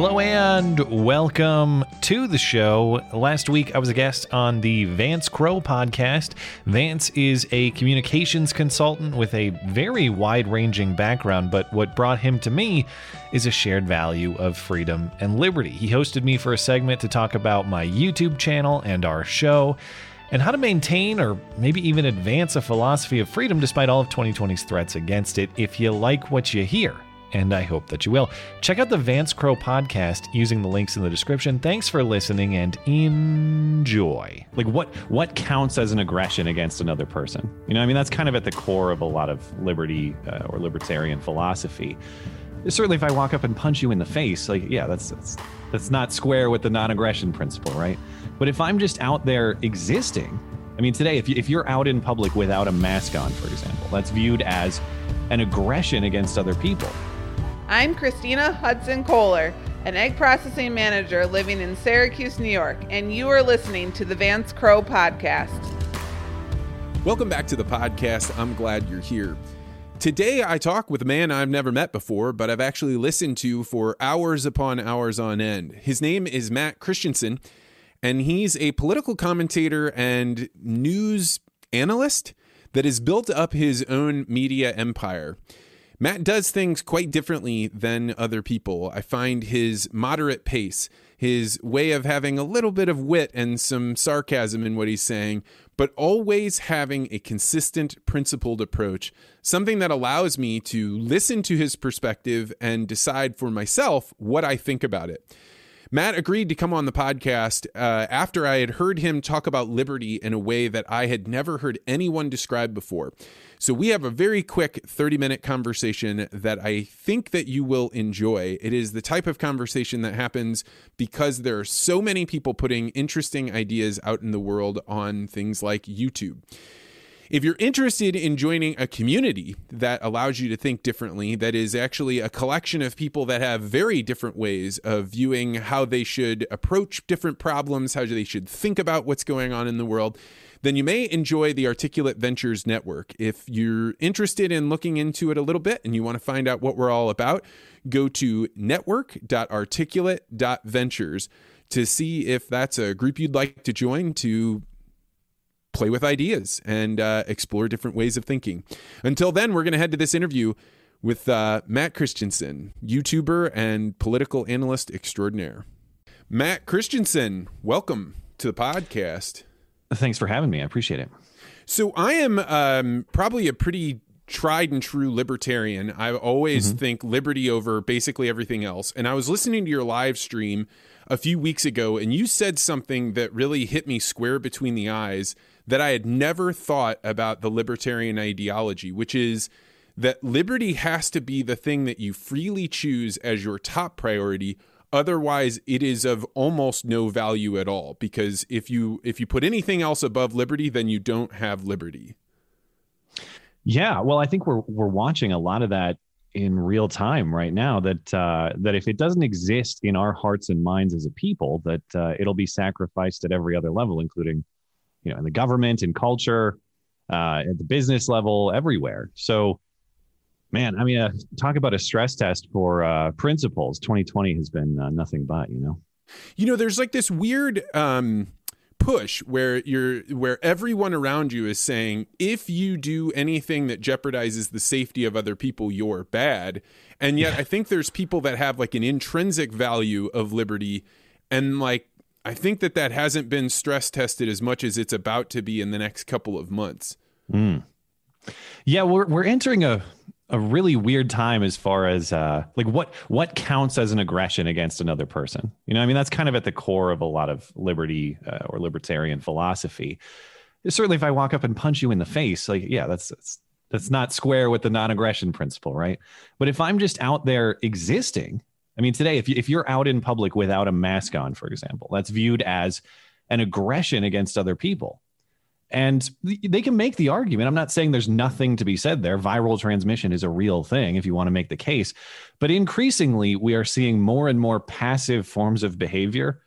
Hello and welcome to the show. Last week I was a guest on the Vance Crowe podcast. Vance is a communications consultant with a very wide ranging background, but what brought him to me is a shared value of freedom and liberty. He hosted me for a segment to talk about my YouTube channel and our show and how to maintain or maybe even advance a philosophy of freedom despite all of 2020's threats against it. If you like what you hear, and I hope that you will. Check out the Vance Crowe podcast using the links in the description. Thanks for listening and enjoy. Like what what counts as an aggression against another person? You know, I mean that's kind of at the core of a lot of liberty uh, or libertarian philosophy. Certainly if I walk up and punch you in the face, like yeah, that's that's that's not square with the non-aggression principle, right? But if I'm just out there existing, I mean today if you, if you're out in public without a mask on, for example, that's viewed as an aggression against other people. I'm Christina Hudson Kohler, an egg processing manager living in Syracuse, New York, and you are listening to the Vance Crowe podcast. Welcome back to the podcast. I'm glad you're here. Today, I talk with a man I've never met before, but I've actually listened to for hours upon hours on end. His name is Matt Christiansen, and he's a political commentator and news analyst that has built up his own media empire. Matt does things quite differently than other people. I find his moderate pace, his way of having a little bit of wit and some sarcasm in what he's saying, but always having a consistent, principled approach, something that allows me to listen to his perspective and decide for myself what I think about it. Matt agreed to come on the podcast uh, after I had heard him talk about liberty in a way that I had never heard anyone describe before. So we have a very quick 30 minute conversation that I think that you will enjoy. It is the type of conversation that happens because there are so many people putting interesting ideas out in the world on things like YouTube. If you're interested in joining a community that allows you to think differently, that is actually a collection of people that have very different ways of viewing how they should approach different problems, how they should think about what's going on in the world, then you may enjoy the Articulate Ventures Network. If you're interested in looking into it a little bit and you want to find out what we're all about, go to network.articulate.ventures to see if that's a group you'd like to join to play with ideas and uh, explore different ways of thinking. Until then, we're going to head to this interview with uh, Matt Christiansen, YouTuber and political analyst extraordinaire. Matt Christiansen, welcome to the podcast. Thanks for having me. I appreciate it. So, I am um, probably a pretty tried and true libertarian. I always mm-hmm. think liberty over basically everything else. And I was listening to your live stream a few weeks ago, and you said something that really hit me square between the eyes that I had never thought about the libertarian ideology, which is that liberty has to be the thing that you freely choose as your top priority otherwise it is of almost no value at all because if you if you put anything else above liberty then you don't have liberty. Yeah well i think we're we're watching a lot of that in real time right now that uh, that if it doesn't exist in our hearts and minds as a people that uh, it'll be sacrificed at every other level including you know in the government and culture uh, at the business level everywhere. So man i mean uh, talk about a stress test for uh, principles 2020 has been uh, nothing but you know? You know there's like this weird um push where you're where everyone around you is saying if you do anything that jeopardizes the safety of other people you're bad. And yet i think there's people that have like an intrinsic value of liberty. And like I think that that hasn't been stress tested as much as it's about to be in the next couple of months. Mm. Yeah, we're we're entering a a really weird time as far as uh, like what what counts as an aggression against another person. You know, I mean that's kind of at the core of a lot of liberty uh, or libertarian philosophy. Certainly, if I walk up and punch you in the face, like yeah, that's that's that's not square with the non-aggression principle, right? But if I'm just out there existing I mean, today, if, you, if you're out in public without a mask on, for example, that's viewed as an aggression against other people. And they can make the argument. I'm not saying there's nothing to be said there. Viral transmission is a real thing if you want to make the case. But increasingly, we are seeing more and more passive forms of behavior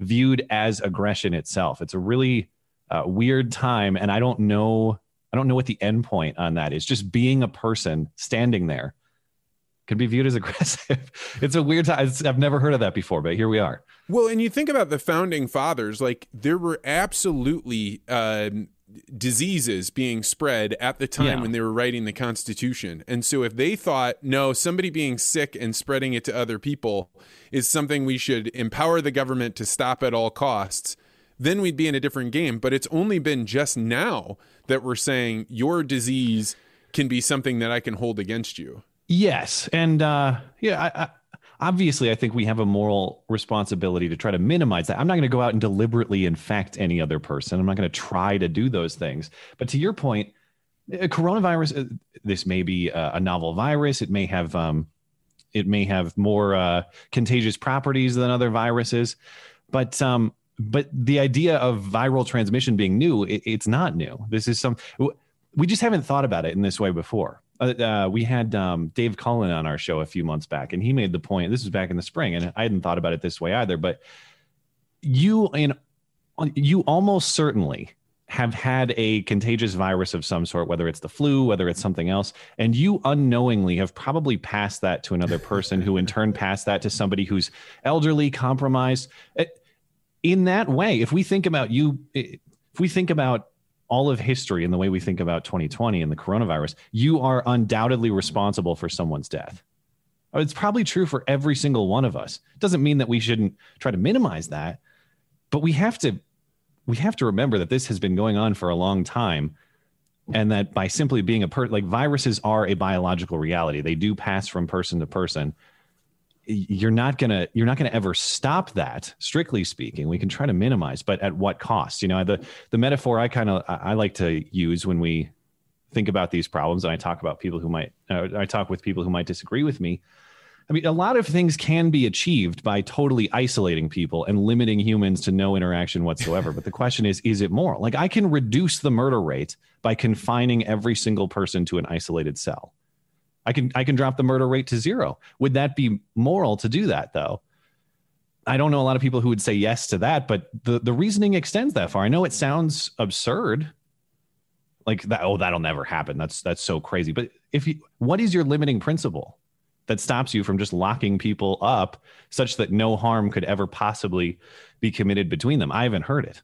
viewed as aggression itself. It's a really uh, weird time. And I don't know. I don't know what the end point on that is. Just being a person standing there could be viewed as aggressive. it's a weird time. I've never heard of that before, but here we are. Well, and you think about the founding fathers, like there were absolutely uh, diseases being spread at the time yeah. when they were writing the Constitution. And so if they thought, no, somebody being sick and spreading it to other people is something we should empower the government to stop at all costs, then we'd be in a different game. But it's only been just now that we're saying your disease can be something that I can hold against you. Yes. And uh, yeah, I, I obviously, I think we have a moral responsibility to try to minimize that. I'm not going to go out and deliberately infect any other person. I'm not going to try to do those things. But to your point, coronavirus, uh, this may be a, novel virus. It may have, um, it may have more uh, contagious properties than other viruses. But um, but the idea of viral transmission being new, it, it's not new. This is some we just haven't thought about it in this way before. Uh, uh, we had um, Dave Cullen on our show a few months back, and he made the point. This was back in the spring, and I hadn't thought about it this way either. But you and you almost certainly have had a contagious virus of some sort, whether it's the flu, whether it's something else, and you unknowingly have probably passed that to another person, who in turn passed that to somebody who's elderly, compromised. Uh, in that way, if we think about you, if we think about all of history and the way we think about 2020 and the coronavirus, you are undoubtedly responsible for someone's death. Uh, it's probably true for every single one of us. It doesn't mean that we shouldn't try to minimize that, but we have to we have to remember that this has been going on for a long time and that by simply being a per like viruses are a biological reality. They do pass from person to person you're not gonna you're not gonna ever stop that strictly speaking. We can try to minimize but at what cost? You know the the metaphor i kind of i like to use when we think about these problems and i talk about people who might uh, i talk with people who might disagree with me. I mean a lot of things can be achieved by totally isolating people and limiting humans to no interaction whatsoever. But the question is is it moral like i can reduce the murder rate by confining every single person to an isolated cell I can I can drop the murder rate to zero. Would that be moral to do that though? I don't know a lot of people who would say yes to that, but the the reasoning extends that far. I know it sounds absurd. Like that oh that'll never happen. That's that's so crazy. But if you what is your limiting principle that stops you from just locking people up such that no harm could ever possibly be committed between them? I haven't heard it.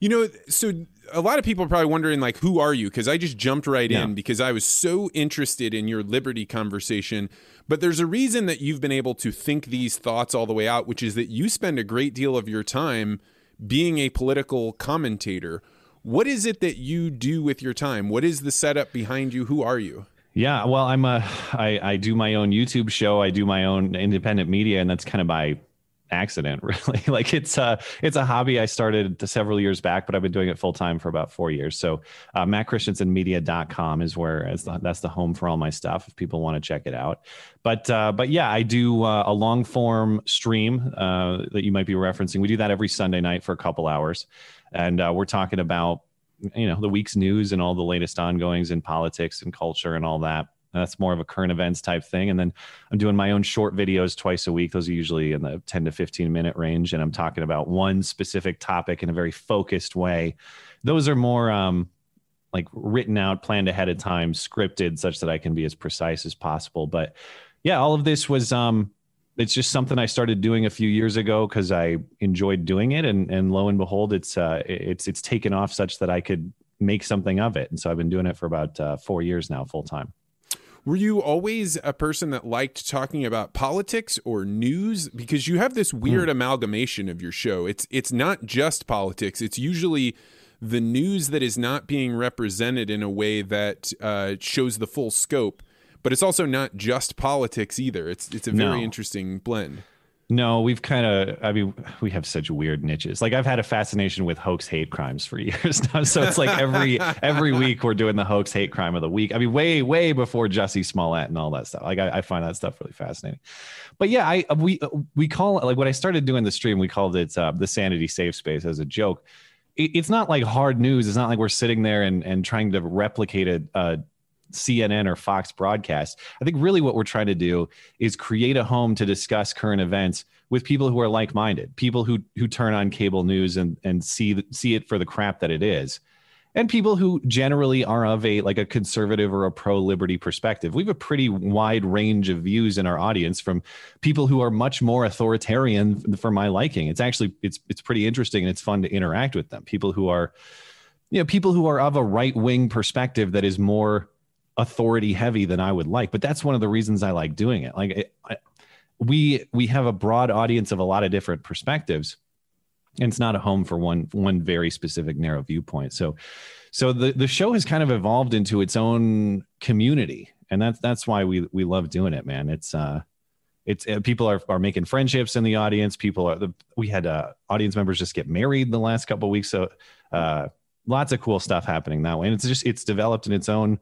You know, so a lot of people are probably wondering, like, who are you? Because I just jumped right yeah. in because I was so interested in your liberty conversation. But there's a reason that you've been able to think these thoughts all the way out, which is that you spend a great deal of your time being a political commentator. What is it that you do with your time? What is the setup behind you? Who are you? Yeah, well, I'm a I, I do my own YouTube show. I do my own independent media, and that's kind of by accident really. Like it's a it's a hobby i started several years back but i've been doing it full time for about four years. So uh, mattchristiansenmedia.com is where the, that's the home for all my stuff if people want to check it out. But uh, but yeah i do uh, a long form stream uh, that you might be referencing. We do that every sunday night for a couple hours. And uh, we're talking about you know the week's news and all the latest ongoings in politics and culture and all that that's more of a current events type thing. And then I'm doing my own short videos twice a week. Those are usually in the 10 to 15 minute range. And I'm talking about one specific topic in a very focused way. Those are more um, like written out, planned ahead of time, scripted, such that I can be as precise as possible. But yeah, all of this was um, it's just something I started doing a few years ago because I enjoyed doing it, and and lo and behold, it's uh, it's it's taken off such that I could make something of it. And so I've been doing it for about uh, four years now, full time. Were you always a person that liked talking about politics or news? Because you have this weird mm. amalgamation of your show. It's it's not just politics. It's usually the news that is not being represented in a way that uh, shows the full scope. But it's also not just politics either. It's it's a very no. interesting blend. No, we've kind of, I mean, we have such weird niches. Like I've had a fascination with hoax hate crimes for years now. So it's like every, every week we're doing the hoax hate crime of the week. I mean, way, way before Jussie Smollett and all that stuff. Like I, I find that stuff really fascinating. But yeah, I, we, we call it like when I started doing the stream, we called it uh, the sanity safe space as a joke. It, it's not like hard news. It's not like we're sitting there and, and trying to replicate a, a CNN or Fox broadcast. I think really what we're trying to do is create a home to discuss current events with people who are like-minded, people who who turn on cable news and and see see it for the crap that it is. And people who generally are of a like a conservative or a pro-liberty perspective. We have a pretty wide range of views in our audience from people who are much more authoritarian for my liking. It's actually it's it's pretty interesting and it's fun to interact with them. People who are you know people who are of a right-wing perspective that is more authority heavy than I would like. But that's one of the reasons I like doing it. Like it, I, we we have a broad audience of a lot of different perspectives, and it's not a home for one one very specific narrow viewpoint. So so the the show has kind of evolved into its own community, and that's that's why we we love doing it, man. It's uh it's uh, people are, are making friendships in the audience people are the we had uh audience members just get married the last couple weeks so uh lots of cool stuff happening that way and it's just it's developed in its own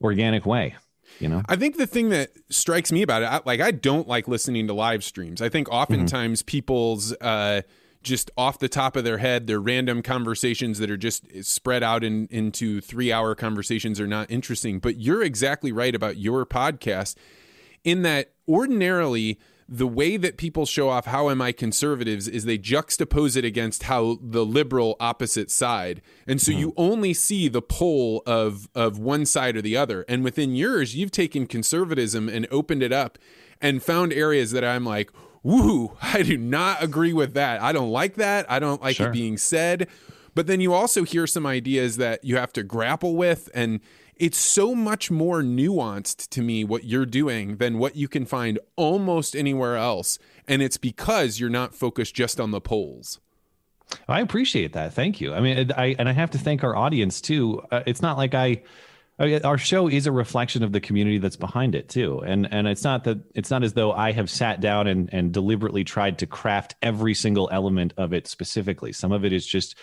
organic way you know? I think the thing that strikes me about it I, like i don't like listening to live streams. I think oftentimes mm-hmm. people's uh just off the top of their head they're random conversations that are just spread out in, into three hour conversations are not interesting. But you're exactly right about your podcast in that ordinarily the way that people show off how am I conservatives is they juxtapose it against how the liberal opposite side. And so mm-hmm. you only see the pole of of one side or the other. And within yours, you've taken conservatism and opened it up and found areas that I'm like, woo, I do not agree with that. I don't like that. I don't like sure. it being said. But then you also hear some ideas that you have to grapple with and it's so much more nuanced to me what you're doing than what you can find almost anywhere else. And it's because you're not focused just on the poles. I appreciate that. Thank you. I mean, I and I have to thank our audience too. Uh, it's not like I, I, our show is a reflection of the community that's behind it too. And and it's not that it's not as though I have sat down and and deliberately tried to craft every single element of it specifically. Some of it is just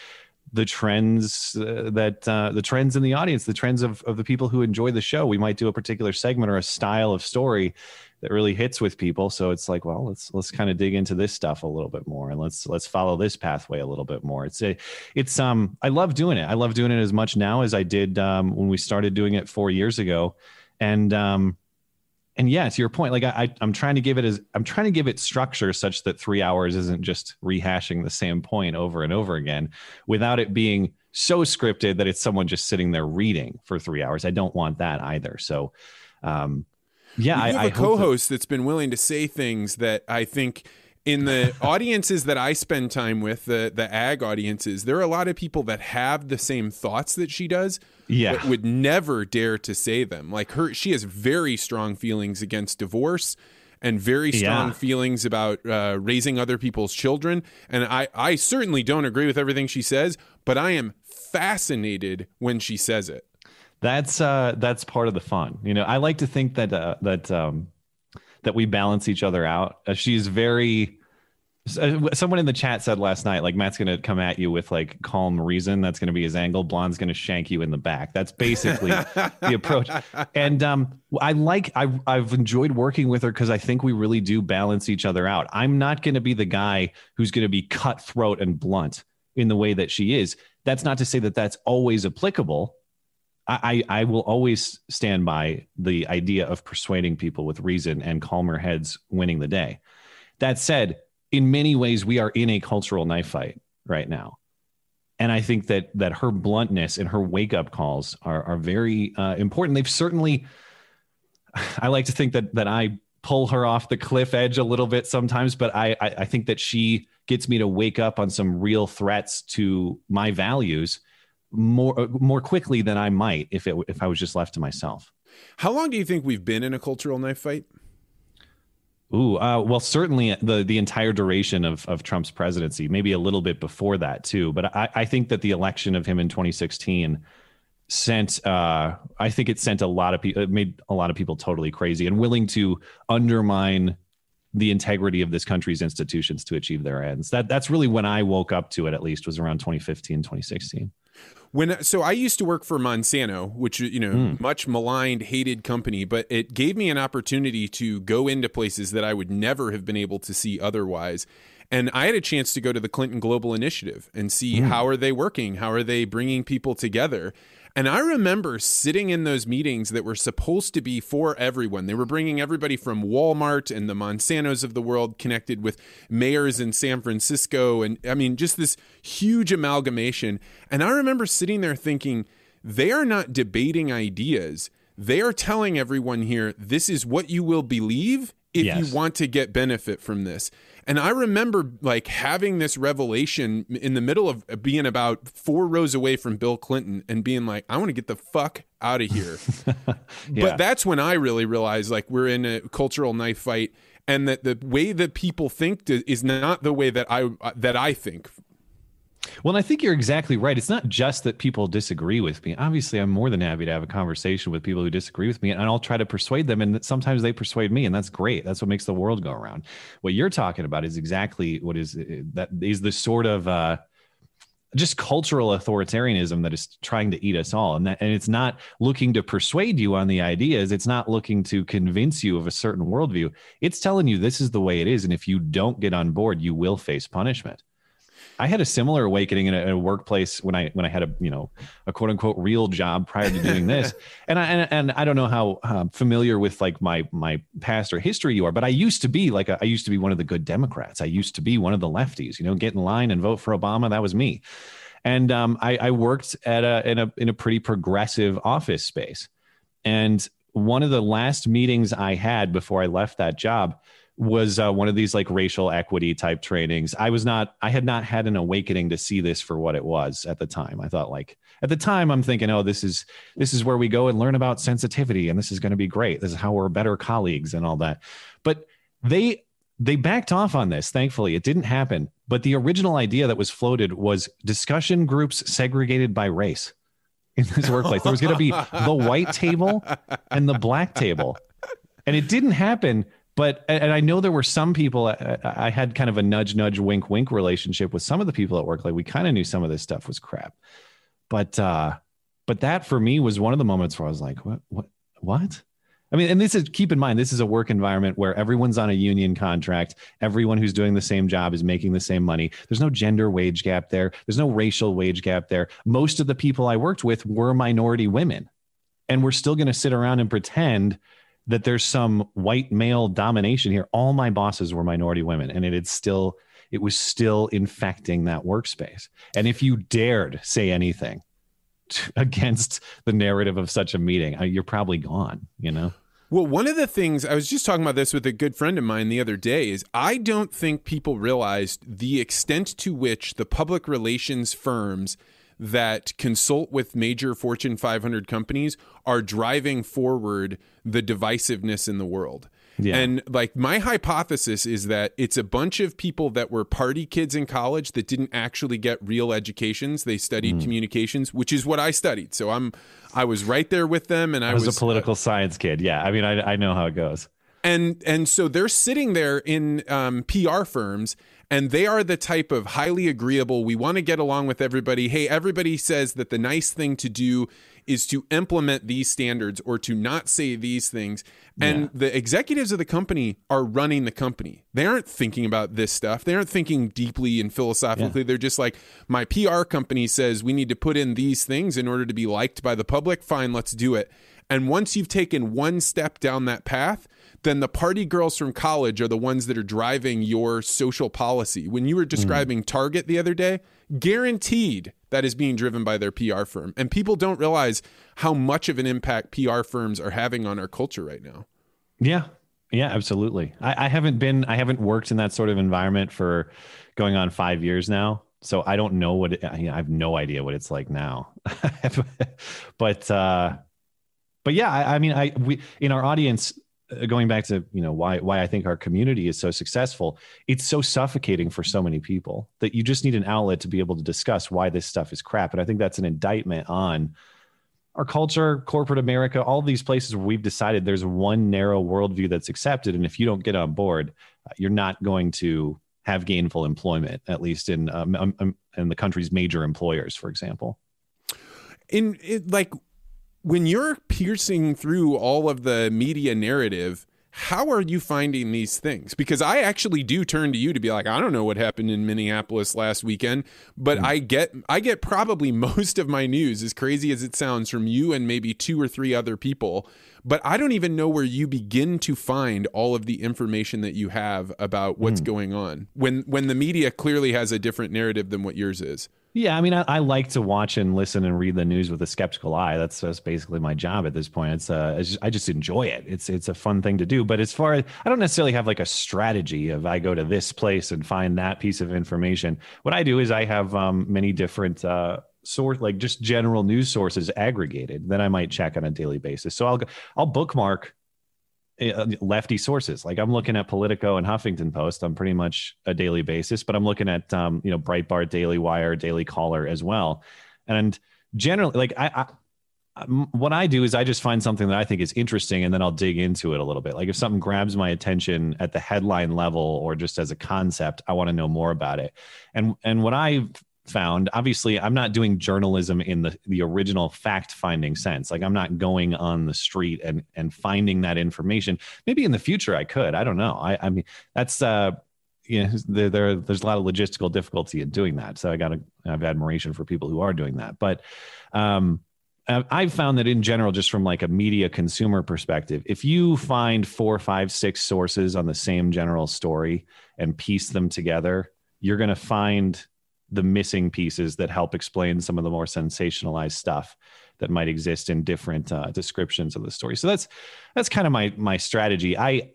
the trends uh, that uh, the trends in the audience, the trends of, of the people who enjoy the show. We might do a particular segment or a style of story that really hits with people. So it's like, well, let's let's kind of dig into this stuff a little bit more and let's let's follow this pathway a little bit more. It's a it's um I love doing it. I love doing it as much now as I did um, when we started doing it four years ago. And um and yeah, to your point, like I, I'm trying to give it as I'm trying to give it structure such that three hours isn't just rehashing the same point over and over again, without it being so scripted that it's someone just sitting there reading for three hours. I don't want that either. So, um, yeah, I, have I a co-host that, that's been willing to say things that I think in the audiences that I spend time with, the the ag audiences, there are a lot of people that have the same thoughts that she does, yeah. would never dare to say them. Like her, she has very strong feelings against divorce and very strong yeah. feelings about uh, raising other people's children. And I, I certainly don't agree with everything she says, but I am fascinated when she says it. That's uh, that's part of the fun. You know, I like to think that uh, that um, that we balance each other out. Uh, she's very. Uh, someone in the chat said last night, like Matt's going to come at you with like calm reason. That's going to be his angle. Blonde's going to shank you in the back. That's basically the approach. And um, I like. I've I've enjoyed working with her because I think we really do balance each other out. I'm not going to be the guy who's going to be cutthroat and blunt in the way that she is. That's not to say that that's always applicable I, I will always stand by the idea of persuading people with reason and calmer heads winning the day. That said, in many ways, we are in a cultural knife fight right now. And I think that that her bluntness and her wake up calls are, are very uh, important. They've certainly, I like to think that that I pull her off the cliff edge a little bit sometimes, but I, I, I think that she gets me to wake up on some real threats to my values more uh, more quickly than I might if it if I was just left to myself. How long do you think we've been in a cultural knife fight? Ooh, uh, well, certainly the the entire duration of of Trump's presidency, maybe a little bit before that too. But I, I think that the election of him in 2016 sent, uh, I think it sent a lot of people, it made a lot of people totally crazy and willing to undermine the integrity of this country's institutions to achieve their ends. That that's really when I woke up to it. At least was around 2015, 2016. When so I used to work for Monsanto, which you know mm. much maligned, hated company, but it gave me an opportunity to go into places that I would never have been able to see otherwise. And I had a chance to go to the Clinton Global Initiative and see mm. how are they working, how are they bringing people together. And I remember sitting in those meetings that were supposed to be for everyone. They were bringing everybody from Walmart and the Monsantos of the world connected with mayors in San Francisco. And I mean, just this huge amalgamation. And I remember sitting there thinking, they are not debating ideas. They are telling everyone here, this is what you will believe if yes. you want to get benefit from this. And I remember like having this revelation in the middle of being about four rows away from Bill Clinton and being like, I want to get the fuck out of here. yeah. But that's when I really realized like we're in a cultural knife fight and that the way that people think is not the way that I uh, that I think well, I think you're exactly right. It's not just that people disagree with me. Obviously, I'm more than happy to have a conversation with people who disagree with me, and I'll try to persuade them. And sometimes they persuade me, and that's great. That's what makes the world go around. What you're talking about is exactly what is that is the sort of uh, just cultural authoritarianism that is trying to eat us all, and that and it's not looking to persuade you on the ideas. It's not looking to convince you of a certain worldview. It's telling you this is the way it is, and if you don't get on board, you will face punishment. I had a similar awakening in a, in a, workplace when I when I had a you know a quote unquote real job prior to doing this, and I and, and, I don't know how uh, familiar with like my my past or history you are, but I used to be like a, I used to be one of the good Democrats. I used to be one of the lefties. You know, get in line and vote for Obama. That was me, and um, I, I worked at a in a in a pretty progressive office space, and one of the last meetings I had before I left that job was uh, one of these like racial equity type trainings. I was not, I had not had an awakening to see this for what it was at the time. I thought like at the time I'm thinking, oh, this is this is where we go and learn about sensitivity, and this is going to be great. This is how we're better colleagues and all that. But they they backed off on this. Thankfully, it didn't happen. But the original idea that was floated was discussion groups segregated by race in this workplace. There was going to be the white table and the black table. And it didn't happen but and I know there were some people I, had kind of a nudge nudge wink wink relationship with some of the people at work. Like we kind of knew some of this stuff was crap. But uh but that for me was one of the moments where I was like what what what? I mean and this is keep in mind this is a work environment where everyone's on a union contract. Everyone who's doing the same job is making the same money. There's no gender wage gap there. There's no racial wage gap there. Most of the people I worked with were minority women and we're still going to sit around and pretend that there's some white male domination here. All my bosses were minority women, and it had still it was still infecting that workspace. And if you dared say anything against the narrative of such a meeting, you're probably gone. You know. Well, one of the things I was just talking about this with a good friend of mine the other day is I don't think people realized the extent to which the public relations firms that consult with major Fortune 500 companies are driving forward the divisiveness in the world. Yeah. And like my hypothesis is that it's a bunch of people that were party kids in college that didn't actually get real educations. They studied mm. communications, which is what I studied. So I'm I was right there with them and I, I was, was, a political uh, science kid. Yeah. I mean I I know how it goes. And and so they're sitting there in um, PR firms and they are the type of highly agreeable we want to get along with everybody. Hey everybody says that the nice thing to do is to implement these standards or to not say these things. And yeah. the executives of the company are running the company. They aren't thinking about this stuff. They aren't thinking deeply and philosophically. Yeah. they're just like my pr company says we need to put in these things in order to be liked by the public. Fine let's do it and once you've taken one step down that path then the party girls from college are the ones that are driving your social policy. When you were describing mm. Target the other day, guaranteed that is being driven by their PR firm. And people don't realize how much of an impact PR firms are having on our culture right now. Yeah. Yeah, absolutely. I, I haven't been, I haven't worked in that sort of environment for going on five years now. So I don't know what, it, I, I have no idea what it's like now. but, uh, but yeah, I, I mean, I, we, in our audience, uh, going back to you know why why I think our community is so successful, it's so suffocating for so many people that you just need an outlet to be able to discuss why this stuff is crap. And I think that's an indictment on our culture, corporate America, all these places where we've decided there's one narrow worldview that's accepted, and if you don't get on board, uh, you're not going to have gainful employment, at least in um, um, um in the country's major employers, for example. In it, like when you're piercing through all of the media narrative how are you finding these things? Because I actually do turn to you to be like, I don't know what happened in Minneapolis last weekend, but mm-hmm. I get I get probably most of my news, as crazy as it sounds, from you and maybe two or three other people. But I don't even know where you begin to find all of the information that you have about what's mm-hmm. going on when when the media clearly has a different narrative than what yours is. Yeah, I mean, I, I, like to watch and listen and read the news with a skeptical eye. That's, that's basically my job at this point. It's, uh, it's I just enjoy it. It's it's a fun thing to do. But as far as I don't necessarily have like a strategy of I go to this place and find that piece of information. What I do is I have um, many different uh, source, like just general news sources aggregated that I might check on a daily basis. So I'll I'll bookmark lefty sources. Like I'm looking at Politico and Huffington Post on pretty much a daily basis, but I'm looking at um, you know Breitbart, Daily Wire, Daily Caller as well. And generally, like I, I, what I do is I just find something that I think is interesting, and then I'll dig into it a little bit. Like if something grabs my attention at the headline level or just as a concept, I want to know more about it. And and what I found obviously i'm not doing journalism in the the original fact finding sense. Like i'm not going on the street and and finding that information. Maybe in the future i could i don't know. I i mean that's uh you know there, there there's a lot of logistical difficulty in doing that. So i got to have admiration for people who are doing that. But um I've found that in general, just from like a media consumer perspective, if you find four, five, six sources on the same general story and piece them together, you're going to find the missing pieces that help explain some of the more sensationalized stuff that might exist in different uh, descriptions of the story. So that's that's kind of my my strategy. I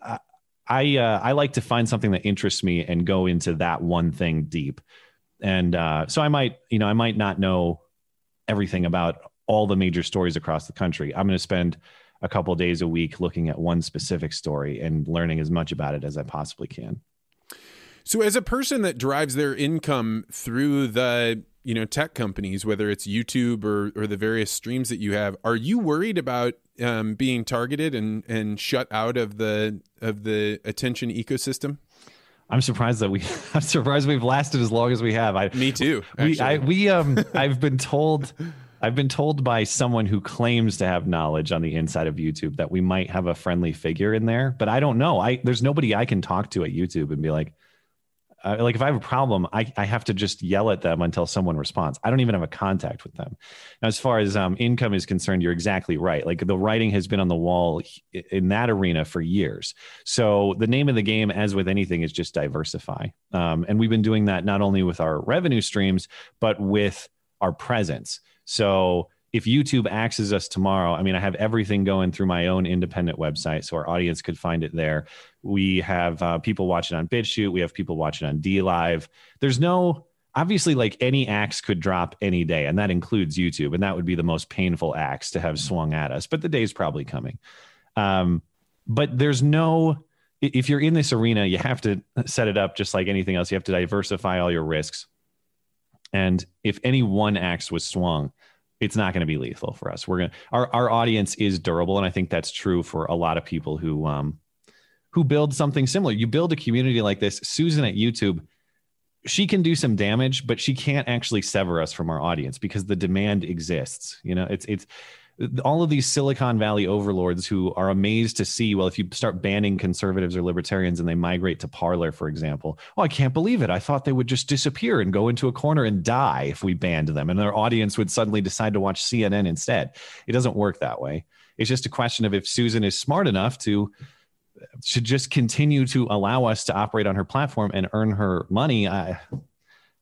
I uh, I like to find something that interests me and go into that one thing deep. And uh, so I might you know I might not know everything about all the major stories across the country. I'm going to spend a couple days a week looking at one specific story and learning as much about it as I possibly can. So, as a person that drives their income through the you know tech companies, whether it's YouTube or or the various streams that you have, are you worried about um, being targeted and and shut out of the of the attention ecosystem? I'm surprised that we. I'm surprised we've lasted as long as we have. I, Me too. Actually. We, I, we um. I've been told. I've been told by someone who claims to have knowledge on the inside of YouTube that we might have a friendly figure in there, but I don't know. I there's nobody I can talk to at YouTube and be like, uh, like if I have a problem, I, I have to just yell at them until someone responds. I don't even have a contact with them. Now, as far as um, income is concerned, you're exactly right. Like the writing has been on the wall in that arena for years. So the name of the game, as with anything, is just diversify. Um, and we've been doing that not only with our revenue streams, but with our presence. So if YouTube axes us tomorrow, I mean, I have everything going through my own independent website, so our audience could find it there. We have uh, people watching on BitChute. We have people watching on DLive. There's no obviously like any axe could drop any day, and that includes YouTube, and that would be the most painful axe to have swung at us. But the day's probably coming. Um, but there's no if you're in this arena, you have to set it up just like anything else. You have to diversify all your risks. And if any one axe was swung, it's not going to be lethal for us. We're going to our our audience is durable, and I think that's true for a lot of people who um who build something similar. You build a community like this. Susan at YouTube, she can do some damage, but she can't actually sever us from our audience because the demand exists. You know, it's it's all of these Silicon Valley overlords who are amazed to see, well, if you start banning conservatives or libertarians and they migrate to Parler, for example, oh, I can't believe it. I thought they would just disappear and go into a corner and die if we banned them, and their audience would suddenly decide to watch CNN instead. It doesn't work that way. It's just a question of if Susan is smart enough to should just continue to allow us to operate on her platform and earn her money. I,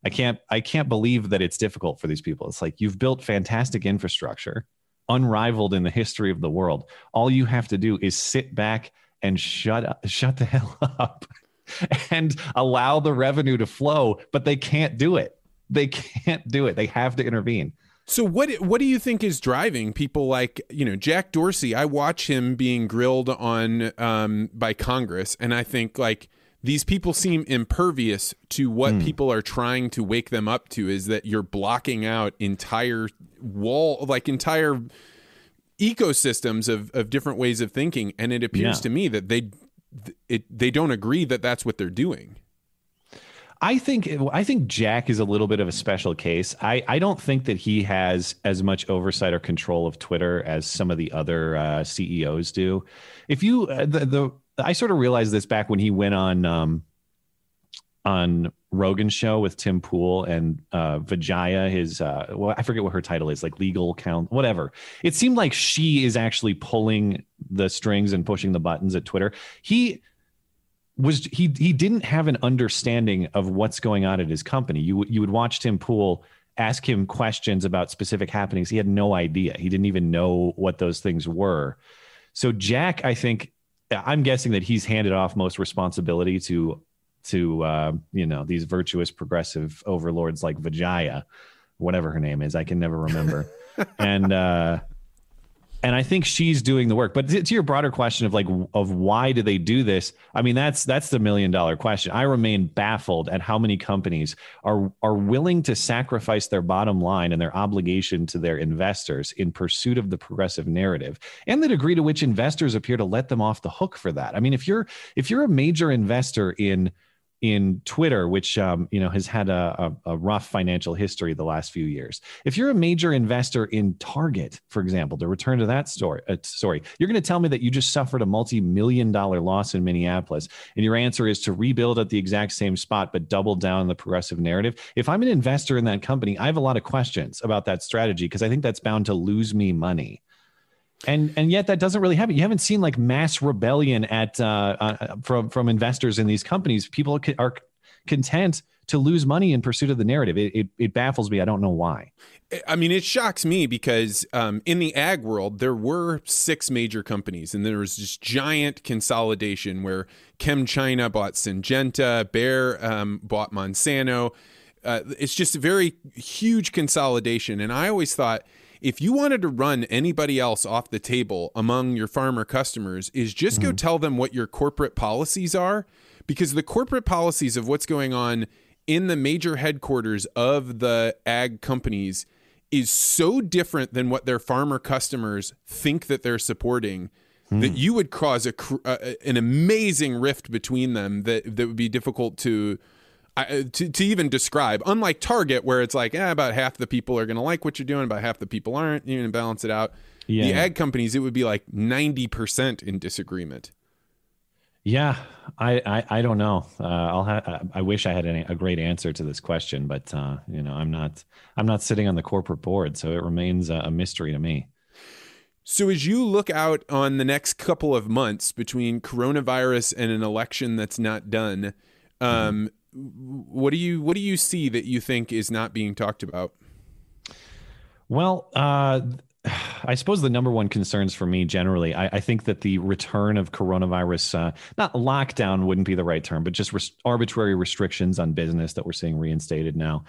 I can't I can't believe that it's difficult for these people. It's like you've built fantastic infrastructure unrivaled in the history of the world. All you have to do is sit back and shut up, shut the hell up and allow the revenue to flow, but they can't do it. They can't do it. They have to intervene. So what what do you think is driving people like you know Jack Dorsey? I watch him being grilled on um, by Congress, and I think like these people seem impervious to what mm. people are trying to wake them up to. Is that you're blocking out entire wall like entire ecosystems of, of different ways of thinking, and it appears Yeah. to me that they it they don't agree that that's what they're doing. I think I think Jack is a little bit of a special case. I, I don't think that he has as much oversight or control of Twitter as some of the other uh, CEOs do. If you uh, the, the I sort of realized this back when he went on um, on Rogan's show with Tim Pool and uh, Vijaya, his uh, well, I forget what her title is, like legal count, whatever. It seemed like she is actually pulling the strings and pushing the buttons at Twitter. He was he he didn't have an understanding of what's going on at his company. You you would watch Tim Pool ask him questions about specific happenings. He had no idea. He didn't even know what those things were. So Jack, I think I'm guessing that he's handed off most responsibility to to uh, you know these virtuous progressive overlords like Vijaya, whatever her name is. I can never remember. and uh and I think she's doing the work. But to your broader question of like of why do they do this? I mean, that's that's the million dollar question. I remain baffled at how many companies are are willing to sacrifice their bottom line and their obligation to their investors in pursuit of the progressive narrative, and the degree to which investors appear to let them off the hook for that. I mean, if you're if you're a major investor in in Twitter, which um, you know has had a, a, a rough financial history the last few years. If you're a major investor in Target, for example, to return to that story, uh, sorry, you're going to tell me that you just suffered a multi-million dollar loss in Minneapolis, and your answer is to rebuild at the exact same spot but double down the progressive narrative. If I'm an investor in that company, I have a lot of questions about that strategy because I think that's bound to lose me money and and yet that doesn't really happen. You haven't seen like mass rebellion at uh, uh, from from investors in these companies. People are content to lose money in pursuit of the narrative. It, it, it baffles me. I don't know why. I mean, it shocks me because um, in the ag world, there were six major companies, and there was this giant consolidation where ChemChina bought Syngenta, Bayer um, bought Monsanto. Uh, it's just a very huge consolidation. And I always thought if you wanted to run anybody else off the table among your farmer customers, is just go tell them what your corporate policies are, because the corporate policies of what's going on in the major headquarters of the ag companies is so different than what their farmer customers think that they're supporting that you would cause a uh, an amazing rift between them that that would be difficult to uh, to, to even describe. Unlike Target, where it's like, eh, about half the people are going to like what you're doing, about half the people aren't. You're going to balance it out. The Yeah. ag companies, it would be like 90% in disagreement. Yeah, I I, I don't know. Uh, I'll ha- I wish I had any, a great answer to this question, but uh, you know I'm not I'm not sitting on the corporate board, so it remains a, a mystery to me. So, as you look out on the next couple of months between coronavirus and an election that's not done, um, what do you what do you see that you think is not being talked about? Well, uh, I suppose the number one concerns for me generally, I, I think that the return of coronavirus, uh, not lockdown wouldn't be the right term, but just res- arbitrary restrictions on business that we're seeing reinstated now.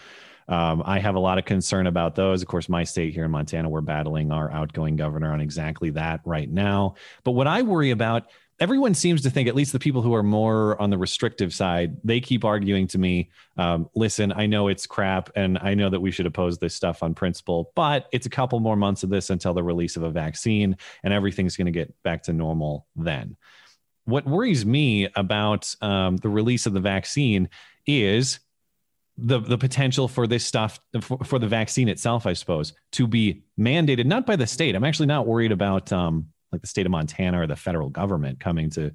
Um, I have a lot of concern about those. Of course, my state here in Montana, we're battling our outgoing governor on exactly that right now. But what I worry about, everyone seems to think, at least the people who are more on the restrictive side, they keep arguing to me, um, listen, I know it's crap and I know that we should oppose this stuff on principle, but it's a couple more months of this until the release of a vaccine and everything's going to get back to normal then. What worries me about um, the release of the vaccine is the the potential for this stuff for, for the vaccine itself, I suppose, to be mandated not by the state. I'm actually not worried about um, like the state of Montana or the federal government coming to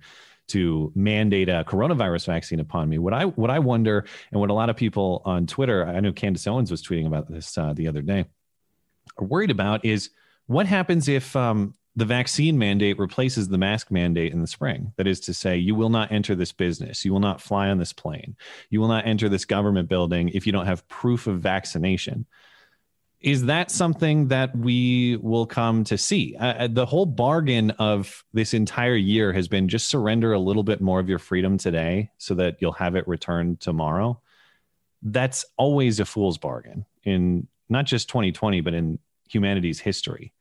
to mandate a coronavirus vaccine upon me. What I what I wonder, and what a lot of people on Twitter, I know Candace Owens was tweeting about this uh, the other day, are worried about is what happens if um, the vaccine mandate replaces the mask mandate in the spring. That is to say, you will not enter this business, you will not fly on this plane, you will not enter this government building if you don't have proof of vaccination. Is that something that we will come to see? Uh, the whole bargain of this entire year has been just surrender a little bit more of your freedom today so that you'll have it returned tomorrow. That's always a fool's bargain in not just 2020, but in humanity's history.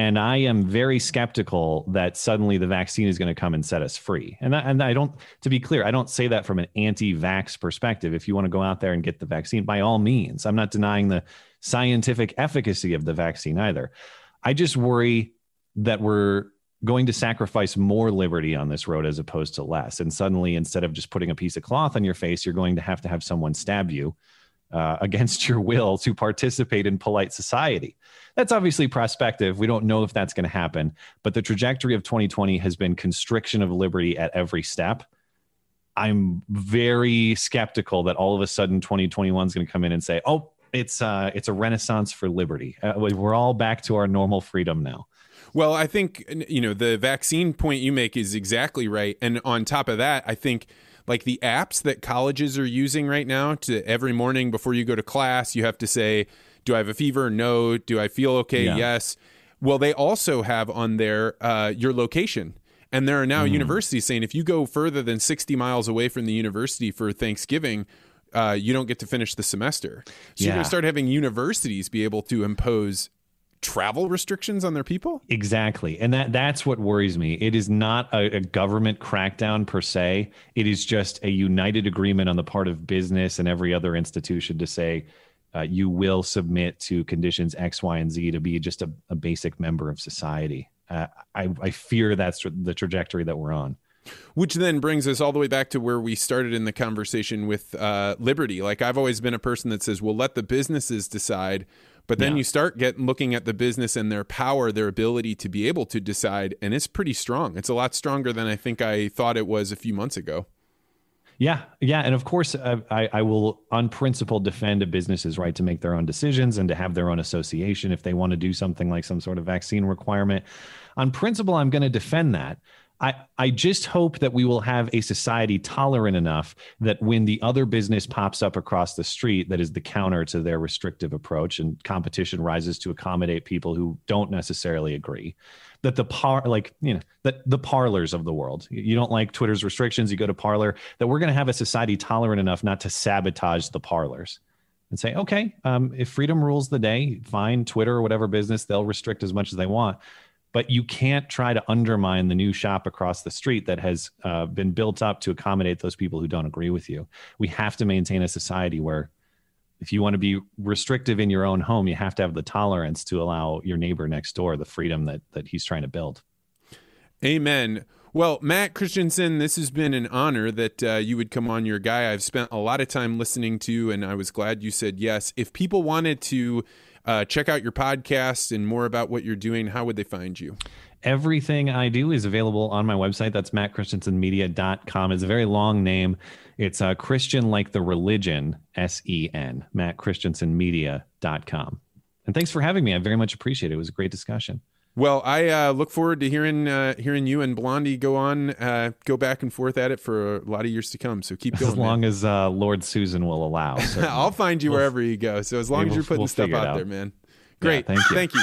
And I am very skeptical that suddenly the vaccine is going to come and set us free. And I, and I don't, to be clear, I don't say that from an anti-vax perspective. If you want to go out there and get the vaccine, by all means, I'm not denying the scientific efficacy of the vaccine either. I just worry that we're going to sacrifice more liberty on this road as opposed to less. And suddenly, instead of just putting a piece of cloth on your face, you're going to have to have someone stab you uh, against your will to participate in polite society. That's obviously prospective. We don't know if that's going to happen, but the trajectory of 2020 has been constriction of liberty at every step. I'm very skeptical that all of a sudden 2021 is going to come in and say, "Oh, it's uh, it's a renaissance for liberty. Uh, we're all back to our normal freedom now." Well, I think you know the vaccine point you make is exactly right, and on top of that, I think like the apps that colleges are using right now to every morning before you go to class, you have to say, "Do I have a fever? No. Do I feel okay? Yeah. Yes." Well, they also have on there uh, your location. And there are now mm. universities saying if you go further than 60 miles away from the university for Thanksgiving, uh, you don't get to finish the semester. So yeah. you're going to start having universities be able to impose travel restrictions on their people? Exactly. And that that's what worries me. It is not a, a, government crackdown per se. It is just a united agreement on the part of business and every other institution to say uh, you will submit to conditions x y and z to be just a, a basic member of society. Uh, I, I fear that's the trajectory that we're on. Which then brings us all the way back to where we started in the conversation with uh, liberty. Like I've always been a person that says, "Well, let the businesses decide but then yeah. you start get looking at the business and their power, their ability to be able to decide, and it's pretty strong. It's a lot stronger than I think I thought it was a few months ago. Yeah, yeah, and of course, uh, I, I will, on principle, defend a business's right to make their own decisions and to have their own association if they want to do something like some sort of vaccine requirement. On principle, I'm going to defend that. I, I just hope that we will have a society tolerant enough that when the other business pops up across the street that is the counter to their restrictive approach and competition rises to accommodate people who don't necessarily agree that the par like you know that the Parlers of the world you don't like twitter's restrictions you go to Parler that we're going to have a society tolerant enough not to sabotage the Parlers and say okay um, if freedom rules the day fine twitter or whatever business they'll restrict as much as they want but you can't try to undermine the new shop across the street that has uh, been built up to accommodate those people who don't agree with you. We have to maintain a society where if you want to be restrictive in your own home, you have to have the tolerance to allow your neighbor next door the freedom that that he's trying to build. Amen. Well, Matt Christiansen, this has been an honor that uh, you would come on. Your guy I've spent a lot of time listening to, and I was glad you said yes. If people wanted to uh, check out your podcast and more about what you're doing, how would they find you? Everything I do is available on my website. That's mattchristiansenmedia.com. It's a very long name. It's uh, Christian like the religion, S E N, mattchristiansenmedia.com. And thanks for having me. I very much appreciate it. It was a great discussion. Well, I uh, look forward to hearing uh, hearing you and Blondie go on, uh, go back and forth at it for a lot of years to come. So keep going. As long man. as uh, Lord Susan will allow. I'll find you we'll, wherever you go. So as long as you're putting we'll stuff out, out, there, man. Great. Yeah, thank you. Thank you.